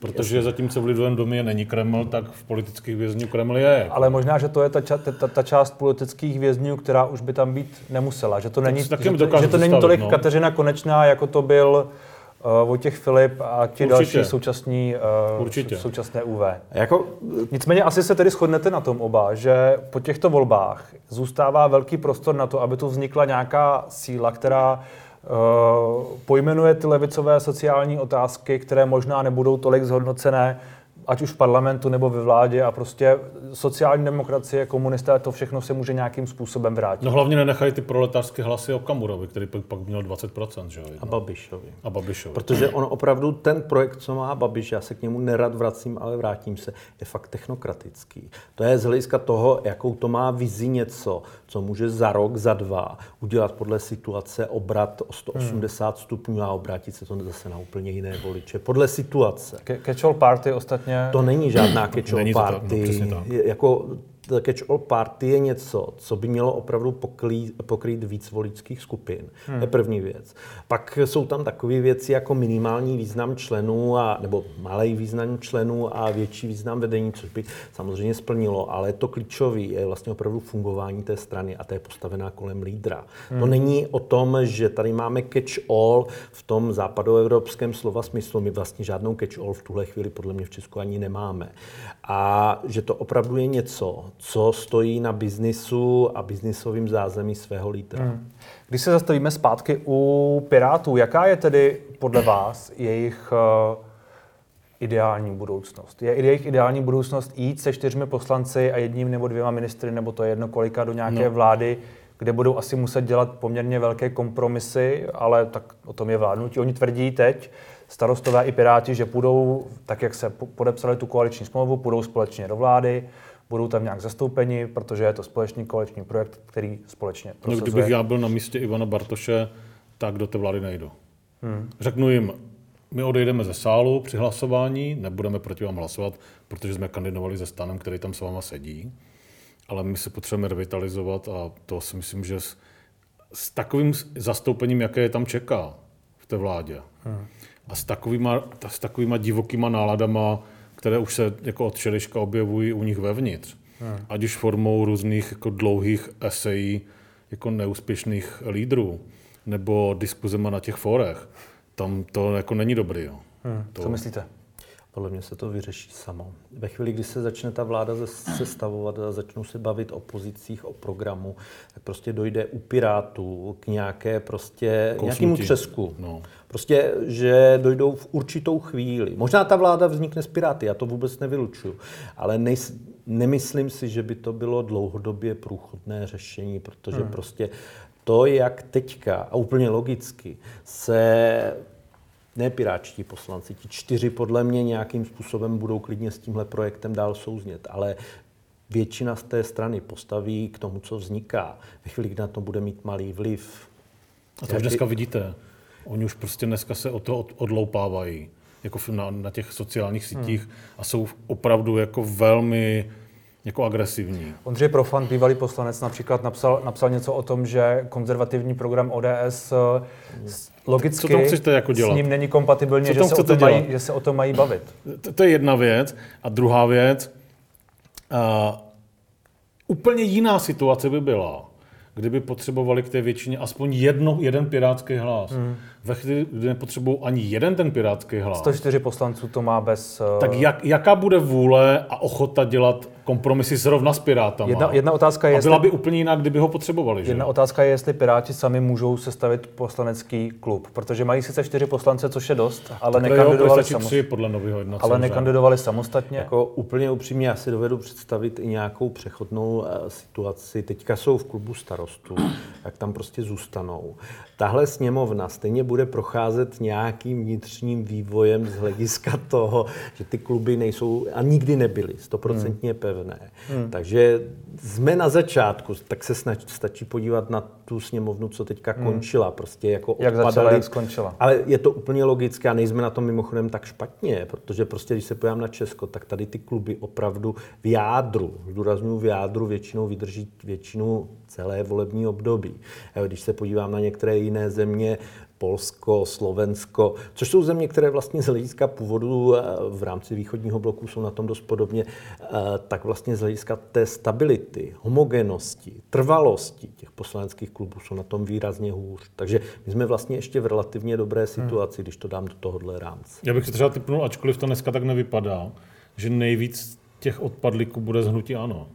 protože zatímco v Lidovém domě není Kreml, tak v politických vězňů Kreml je. Ale možná, že to je ta, ča- ta, ta část politických vězňů, která už by tam být nemusela. Že to není, taky že to, že to není tolik no. Kateřina Konečná, jako to byl uh, Vojtěch Filip a ti Určitě. další současní, uh, Určitě. současné UV. Jako, Nicméně asi se tedy shodnete na tom oba, že po těchto volbách zůstává velký prostor na to, aby tu vznikla nějaká síla, která uh, pojmenuje ty levicové sociální otázky, které možná nebudou tolik zhodnocené, ať už v parlamentu nebo ve vládě a prostě sociální demokracie, komunisté, to všechno se může nějakým způsobem vrátit. No hlavně nenechají ty proletářské hlasy o Kamurovi, který pak měl 20%, že jo? a Babišovi. A Babišovi. Protože on opravdu, ten projekt, co má Babiš, já se k němu nerad vracím, ale vrátím se, je fakt technokratický. To je z hlediska toho, jakou to má vizi něco, co může za rok, za dva udělat podle situace obrat o 180 hmm. stupňů a obrátit se to zase na úplně jiné voliče. Podle situace. Ke- Catch-all party ostatně... To není žádná catch-all to tak, no, party. tak. Je- jako catch-all party je něco, co by mělo opravdu poklí, pokrýt víc voličských skupin. Hmm. To je první věc. Pak jsou tam takové věci jako minimální význam členů, a, nebo malý význam členů a větší význam vedení, což by samozřejmě splnilo, ale to klíčové je vlastně opravdu fungování té strany a to je postavená kolem lídra. Hmm. To není o tom, že tady máme catch-all v tom západoevropském slova smyslu. My vlastně žádnou catch-all v tuhle chvíli podle mě v Česku ani nemáme. A že to opravdu je něco, co stojí na biznisu a biznisovým zázemí svého lídra. Hmm. Když se zastavíme zpátky u Pirátů, jaká je tedy podle vás jejich uh, ideální budoucnost? Je jejich ideální budoucnost jít se čtyřmi poslanci a jedním nebo dvěma ministry, nebo to je jedno kolika, do nějaké no. vlády, kde budou asi muset dělat poměrně velké kompromisy, ale tak o tom je vládnutí. Oni tvrdí teď, starostové i piráti, že půjdou, tak jak se po- podepsali tu koaliční smlouvu, půjdou společně do vlády, budou tam nějak zastoupeni, protože je to společný koaliční projekt, který společně No, prosazuje. kdybych já byl na místě Ivana Bartoše, tak do té vlády nejdu. Hmm. Řeknu jim, my odejdeme ze sálu při hlasování, nebudeme proti vám hlasovat, protože jsme kandidovali se stanem, který tam s váma sedí, ale my se potřebujeme revitalizovat a to si myslím, že s, s takovým zastoupením, jaké je tam čeká v té vládě, hmm. a s takovýma, s takovýma divokýma náladama, které už se jako od čeliška objevují u nich vevnitř, hmm. ať už formou různých jako dlouhých esejí jako neúspěšných lídrů, nebo diskuzema na těch fórech, tam to jako není dobrý. Jo. Hmm. To- Co myslíte? Podle mě se to vyřeší samo. Ve chvíli, kdy se začne ta vláda sestavovat a začnou se bavit o pozicích, o programu, tak prostě dojde u Pirátů k nějaké prostě, nějakému třesku. No. Prostě, že dojdou v určitou chvíli. Možná ta vláda vznikne z Piráty, já to vůbec nevylučuju, ale nejs, nemyslím si, že by to bylo dlouhodobě průchodné řešení, protože hmm. prostě to, jak teďka, a úplně logicky, se ne piráčtí poslanci, ti čtyři podle mě nějakým způsobem budou klidně s tímhle projektem dál souznět, ale většina z té strany postaví k tomu, co vzniká. Ve chvíli, kdy na to bude mít malý vliv, A to už dneska vidíte. Oni už prostě dneska se od toho odloupávají jako na, na těch sociálních sítích hmm. a jsou opravdu jako velmi jako agresivní. Ondřej Profant, bývalý poslanec, například napsal, napsal něco o tom, že konzervativní program ODS logicky Co chcete jako dělat? s ním není kompatibilně, že se, o tom mají, že se o tom mají bavit. To, to je jedna věc. A druhá věc, uh, úplně jiná situace by byla, kdyby potřebovali k té většině aspoň jedno, jeden pirátský hlas. Hmm. Ve chvíli, kdy nepotřebují ani jeden ten pirátský hlas. 104 poslanců to má bez... Uh... Tak jak, jaká bude vůle a ochota dělat kompromisy zrovna s Pirátama. Jedna, jedna otázka je, a byla by úplně jiná, kdyby ho potřebovali. Jedna že? otázka je, jestli Piráti sami můžou sestavit poslanecký klub, protože mají sice čtyři poslance, což je dost, ale nekandidovali, samostatně. podle nového ale nekandidovali samostatně. Jako úplně upřímně já si dovedu představit i nějakou přechodnou eh, situaci. Teďka jsou v klubu starostů, tak tam prostě zůstanou. Tahle sněmovna stejně bude procházet nějakým vnitřním vývojem z hlediska (laughs) toho, že ty kluby nejsou a nikdy nebyly stoprocentně hmm pevné. Hmm. Takže jsme na začátku, tak se snač, stačí podívat na tu sněmovnu, co teďka hmm. končila. Prostě jako jak začala, jak skončila. Ale je to úplně logické a nejsme na tom mimochodem tak špatně, protože prostě, když se podívám na Česko, tak tady ty kluby opravdu v jádru, zdůraznuju v jádru, většinou vydrží většinu celé volební období. Když se podívám na některé jiné země, Polsko, Slovensko, což jsou země, které vlastně z hlediska původu eh, v rámci východního bloku jsou na tom dost podobně, eh, tak vlastně z hlediska té stability, homogenosti, trvalosti těch poslaneckých klubů jsou na tom výrazně hůř. Takže my jsme vlastně ještě v relativně dobré hmm. situaci, hmm. když to dám do tohohle rámce. Já bych se třeba typnul, ačkoliv to dneska tak nevypadá, že nejvíc těch odpadlíků bude z hnutí ano.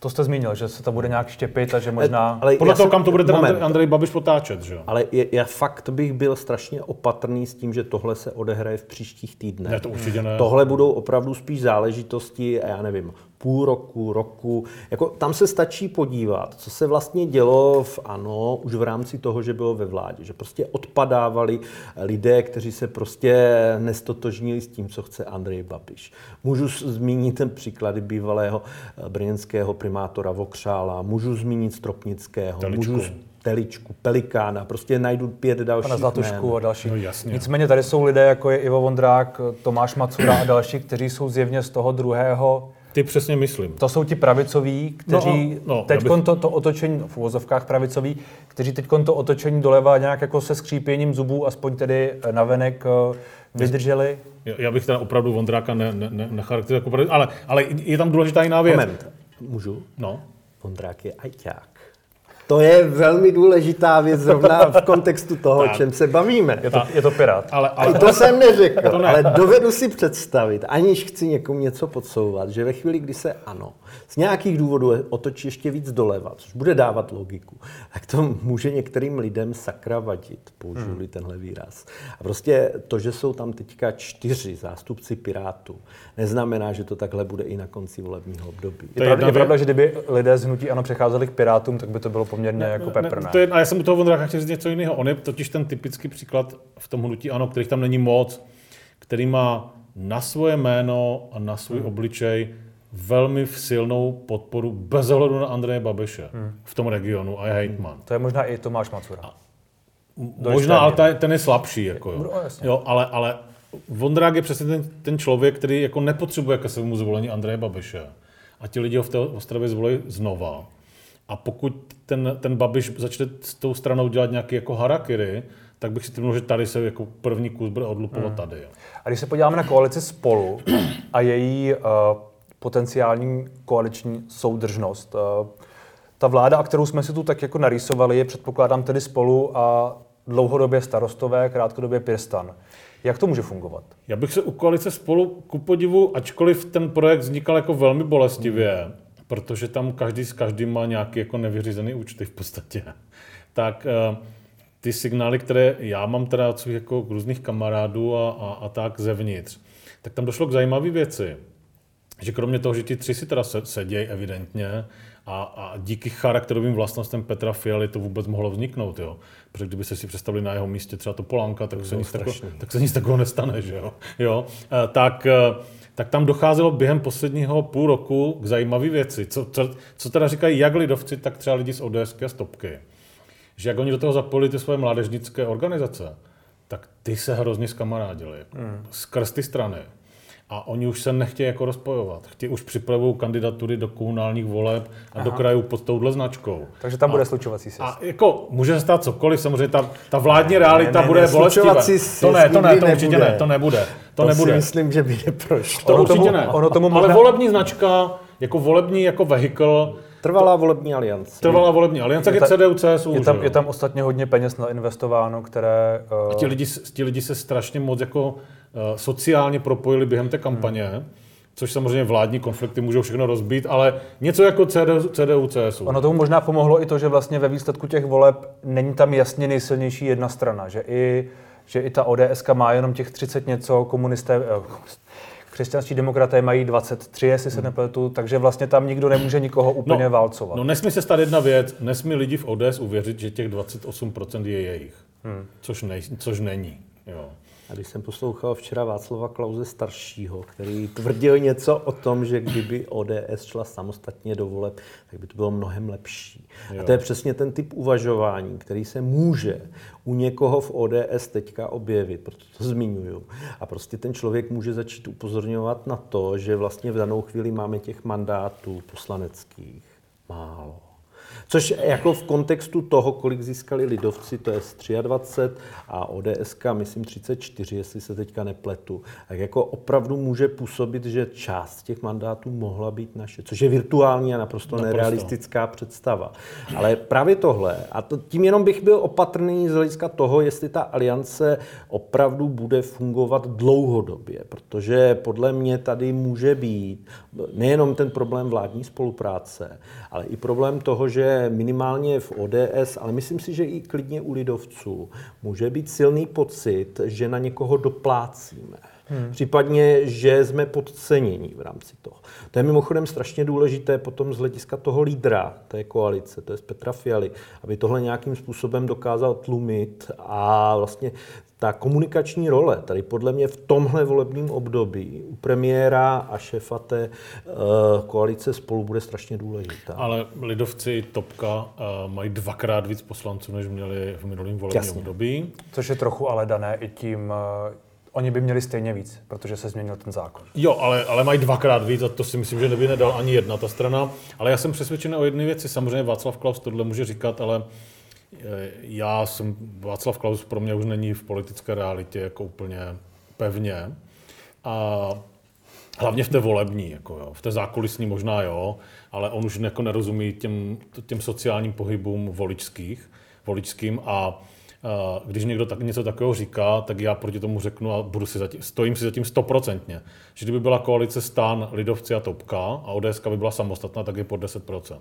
To jste zmínil, že se to bude nějak štěpit a že možná... Ale Podle toho, kam to bude ten Andrej, Andrej Babiš potáčet, že jo? Ale je, já fakt bych byl strašně opatrný s tím, že tohle se odehraje v příštích týdnech. Ne, to určitě ne. Tohle budou opravdu spíš záležitosti, já nevím, půl roku, roku. Jako, tam se stačí podívat, co se vlastně dělo v ANO už v rámci toho, že bylo ve vládě. Že prostě odpadávali lidé, kteří se prostě nestotožnili s tím, co chce Andrej Babiš. Můžu zmínit ten příklady bývalého eh, brněnského primátora Vokřála, můžu zmínit Stropnického, Teličku. můžu Teličku, Pelikána, prostě najdu pět dalších Pana Zlatušku a další. No, jasně. Nicméně tady jsou lidé, jako je Ivo Vondrák, Tomáš Macura a další, kteří jsou zjevně z toho druhého ty přesně myslím. To jsou ti pravicoví, kteří no, no, teď bych... to, to otočení, v uvozovkách pravicoví, kteří teď to otočení doleva nějak jako se skřípěním zubů, aspoň tedy navenek eh, vydrželi. Já bych teda opravdu Vondráka ne, ne, ne, necharakterizoval jako ale, ale je tam důležitá jiná věc. Moment, můžu? No. Vondrák je ajťák. To je velmi důležitá věc zrovna v kontextu toho, o čem se bavíme. Je to, je to pirát. Ale, ale... To jsem neřekl, to ne. ale dovedu si představit, aniž chci někomu něco podsouvat, že ve chvíli, kdy se ano, z nějakých důvodů otočí ještě víc doleva, což bude dávat logiku, tak to může některým lidem sakra vadit, použiju hmm. tenhle výraz. A prostě to, že jsou tam teďka čtyři zástupci Pirátů, neznamená, že to takhle bude i na konci volebního období. Je, pravda, je pravda, že kdyby lidé z hnutí ano přecházeli k Pirátům, tak by to bylo poměrně ne, jako peprné. Ne, to je, a já jsem u toho Vondráka chtěl říct něco jiného. On je totiž ten typický příklad v tom hnutí ano, kterých tam není moc, který má na svoje jméno a na svůj hmm. obličej velmi silnou podporu bez ohledu na Andreje Babiše hmm. v tom regionu a je hejtman. Hmm. To je možná i Tomáš Macura. A, možná, ale ten, ten je slabší. Jako, jo. No, jo, ale, ale Vondrák je přesně ten, ten člověk, který jako nepotřebuje ke svému zvolení Andreje Babiše. A ti lidi ho v té Ostravě zvolí znova. A pokud ten, ten Babiš začne s tou stranou dělat nějaký jako harakiri, tak bych si typnul, že tady se jako první kus bude odlupovat hmm. tady. Jo. A když se podíváme na koalici spolu a její uh, potenciální koaliční soudržnost, uh, ta vláda, kterou jsme si tu tak jako narýsovali, je předpokládám tedy spolu a dlouhodobě starostové, krátkodobě Pirstan. Jak to může fungovat? Já bych se u koalice spolu ku podivu, ačkoliv ten projekt vznikal jako velmi bolestivě, hmm protože tam každý s každým má nějaký jako nevyřízený účty v podstatě. (laughs) Tak eh, ty signály, které já mám teda od svých jako různých kamarádů a, a, a tak zevnitř, tak tam došlo k zajímavé věci. Že kromě toho, že ti tři si teda sedějí evidentně a, a díky charakterovým vlastnostem Petra Fialy to vůbec mohlo vzniknout, jo. Protože kdyby se si představili na jeho místě třeba to Polánka, tak, se nic, tako, tak se nic takového nestane, že jo. jo. Eh, tak eh, tak tam docházelo během posledního půl roku k zajímavé věci. Co, co, co teda říkají jak lidovci, tak třeba lidi z ODS a stopky. že jak oni do toho zapojili ty svoje mládežnické organizace, tak ty se hrozně skamarádili. Hmm. Skrz ty strany. A oni už se nechtějí jako rozpojovat. Chtějí už připravují kandidatury do komunálních voleb a Aha. do krajů pod touhle značkou. Takže tam a, bude slučovací systém. A jako může se stát cokoliv, samozřejmě ta, ta vládní realita ne, ne, bude ne, bolestivé. To ne, to ne, to určitě nebude. ne, to nebude. To, to nebude. si myslím, že by neprošlo. To ono určitě tomu, ne. Ono tomu možná... Ale volební značka, jako volební jako vehikl, Trvalá volební aliance. Trvalá volební aliance, je, ta, CDU, CSU. Je tam, je tam ostatně hodně peněz nainvestováno, které... Uh... A ti lidi, ti lidi se strašně moc jako sociálně propojili během té kampaně. Hmm což samozřejmě vládní konflikty můžou všechno rozbít, ale něco jako CDU, CDU CSU. Ono tomu možná pomohlo i to, že vlastně ve výsledku těch voleb není tam jasně nejsilnější jedna strana, že i, že i ta ODS má jenom těch 30 něco, komunisté, eh, křesťanští demokraté mají 23, jestli se hmm. nepletu, takže vlastně tam nikdo nemůže nikoho úplně no, válcovat. No nesmí se stát jedna věc, nesmí lidi v ODS uvěřit, že těch 28% je jejich, hmm. což, ne, což není. Jo. A když jsem poslouchal včera Václava Klauze staršího, který tvrdil něco o tom, že kdyby ODS šla samostatně do voleb, tak by to bylo mnohem lepší. Jo. A to je přesně ten typ uvažování, který se může u někoho v ODS teďka objevit, proto to zmiňuju. A prostě ten člověk může začít upozorňovat na to, že vlastně v danou chvíli máme těch mandátů poslaneckých málo. Což jako v kontextu toho, kolik získali lidovci, to je 23 a ODS, myslím 34, jestli se teďka nepletu, tak jako opravdu může působit, že část těch mandátů mohla být naše, což je virtuální a naprosto, naprosto. nerealistická představa. Ale právě tohle, a to, tím jenom bych byl opatrný z hlediska toho, jestli ta aliance opravdu bude fungovat dlouhodobě, protože podle mě tady může být nejenom ten problém vládní spolupráce, ale i problém toho, že minimálně v ODS, ale myslím si, že i klidně u lidovců, může být silný pocit, že na někoho doplácíme. Hmm. Případně, že jsme podcenění v rámci toho. To je mimochodem strašně důležité potom z hlediska toho lídra té koalice, to je Petra Fialy, aby tohle nějakým způsobem dokázal tlumit a vlastně ta komunikační role tady podle mě v tomhle volebním období u premiéra a šéfa té uh, koalice spolu bude strašně důležitá. Ale lidovci Topka uh, mají dvakrát víc poslanců, než měli v minulém volebním Jasně. období. Což je trochu ale dané i tím, uh, oni by měli stejně víc, protože se změnil ten zákon. Jo, ale, ale mají dvakrát víc a to si myslím, že neby nedal ani jedna ta strana. Ale já jsem přesvědčen o jedné věci. Samozřejmě Václav Klaus tohle může říkat, ale já jsem, Václav Klaus pro mě už není v politické realitě jako úplně pevně. A hlavně v té volební, jako jo. v té zákulisní možná jo, ale on už jako nerozumí těm, těm sociálním pohybům voličských, voličským a když někdo tak, něco takového říká, tak já proti tomu řeknu a budu si zatím, stojím si zatím stoprocentně, že kdyby byla koalice Stan, Lidovci a Topka a ODS by byla samostatná, tak je pod 10%.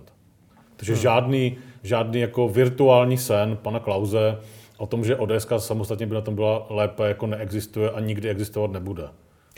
Takže hmm. žádný, žádný jako virtuální sen pana Klauze o tom, že ODS samostatně by na tom byla lépe, jako neexistuje a nikdy existovat nebude.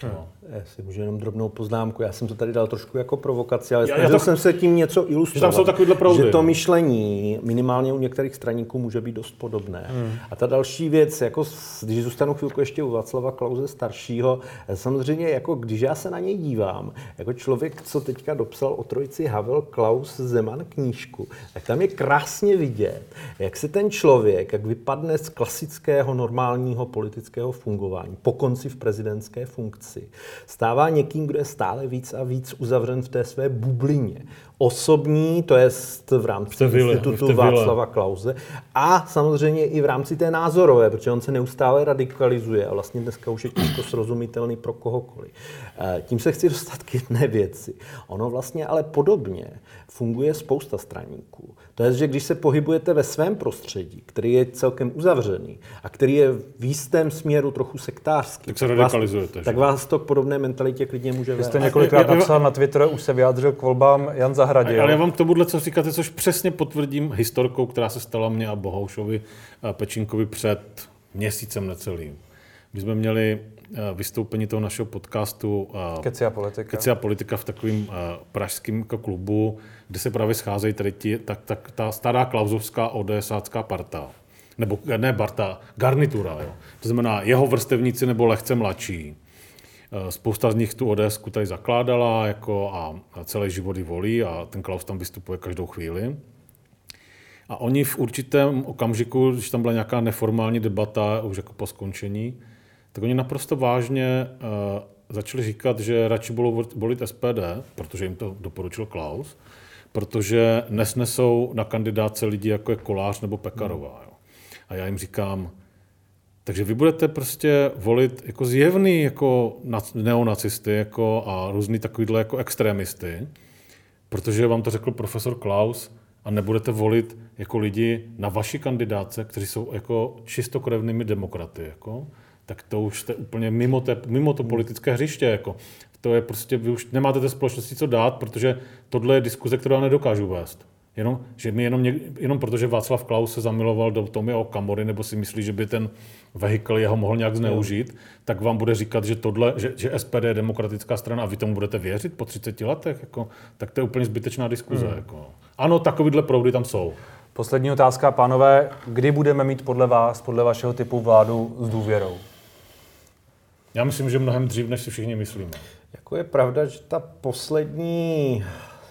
No. Já si můžu jenom drobnou poznámku. Já jsem to tady dal trošku jako provokaci, ale snažil to, jsem se tím něco ilustrovat. Že tam jsou proudy. Že to myšlení minimálně u některých straníků může být dost podobné. Hmm. A ta další věc, jako když zůstanu chvilku ještě u Václava Klauze staršího, samozřejmě jako když já se na něj dívám, jako člověk, co teďka dopsal o trojici Havel, Klaus, Zeman knížku, tak tam je krásně vidět, jak se ten člověk, jak vypadne z klasického normálního politického fungování po konci v prezidentské funkci, stává někým, kdo je stále víc a víc uzavřen v té své bublině. Osobní, to je v rámci vile, institutu Václava Klauze, a samozřejmě i v rámci té názorové, protože on se neustále radikalizuje a vlastně dneska už je těžko srozumitelný pro kohokoliv. Eh, tím se chci dostat k jedné věci. Ono vlastně ale podobně funguje spousta straníků. To je, že když se pohybujete ve svém prostředí, který je celkem uzavřený a který je v jistém směru trochu sektářský, tak se radikalizujete. Vás, tak vás to k podobné mentalitě klidně může vést. Vy jste několikrát napsal na Twitter, už se vyjádřil k volbám Jan Zahradil. Ale já vám k tomuhle, co říkáte, což přesně potvrdím historkou, která se stala mě a Bohoušovi a Pečinkovi před měsícem necelým. My jsme měli eh, vystoupení toho našeho podcastu eh, Keci a politika, Keci a politika v takovém eh, pražském klubu, kde se právě scházejí tady ti, tak, tak ta stará klauzovská ODSácká parta, nebo ne parta, garnitura, jo. to znamená jeho vrstevníci nebo lehce mladší. Spousta z nich tu ODS tady zakládala jako a celý život ji volí a ten Klaus tam vystupuje každou chvíli. A oni v určitém okamžiku, když tam byla nějaká neformální debata, už jako po skončení, tak oni naprosto vážně uh, začali říkat, že radši budou volit SPD, protože jim to doporučil Klaus, protože nesnesou na kandidáce lidi jako je Kolář nebo Pekarová. Jo. A já jim říkám, takže vy budete prostě volit jako zjevný jako neonacisty jako a různý takovýhle jako extrémisty, protože vám to řekl profesor Klaus a nebudete volit jako lidi na vaši kandidáce, kteří jsou jako čistokrevnými demokraty. Jako, tak to už jste úplně mimo, te, mimo to politické hřiště. Jako. To je prostě, vy už nemáte té společnosti co dát, protože tohle je diskuze, kterou já nedokážu vést. Jenom, že my jenom, něk, jenom protože Václav Klaus se zamiloval do Tomio Kamory, nebo si myslí, že by ten vehikl jeho mohl nějak zneužít, tak vám bude říkat, že, tohle, že, že SPD je demokratická strana a vy tomu budete věřit po 30 letech, jako, tak to je úplně zbytečná diskuze. Hmm. Jako. Ano, takovýhle proudy tam jsou. Poslední otázka, pánové. Kdy budeme mít podle vás, podle vašeho typu vládu s důvěrou? Já myslím, že mnohem dřív, než si všichni myslíme. Jako je pravda, že ta poslední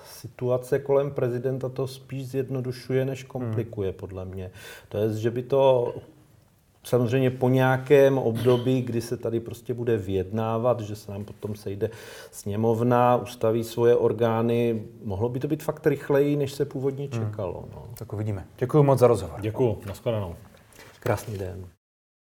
situace kolem prezidenta to spíš zjednodušuje, než komplikuje, hmm. podle mě. To je, že by to samozřejmě po nějakém období, kdy se tady prostě bude vyjednávat, že se nám potom sejde sněmovna, ustaví svoje orgány, mohlo by to být fakt rychleji, než se původně hmm. čekalo. No. Tak uvidíme. Děkuji moc za rozhovor. Děkuji, nashledanou. Krásný den.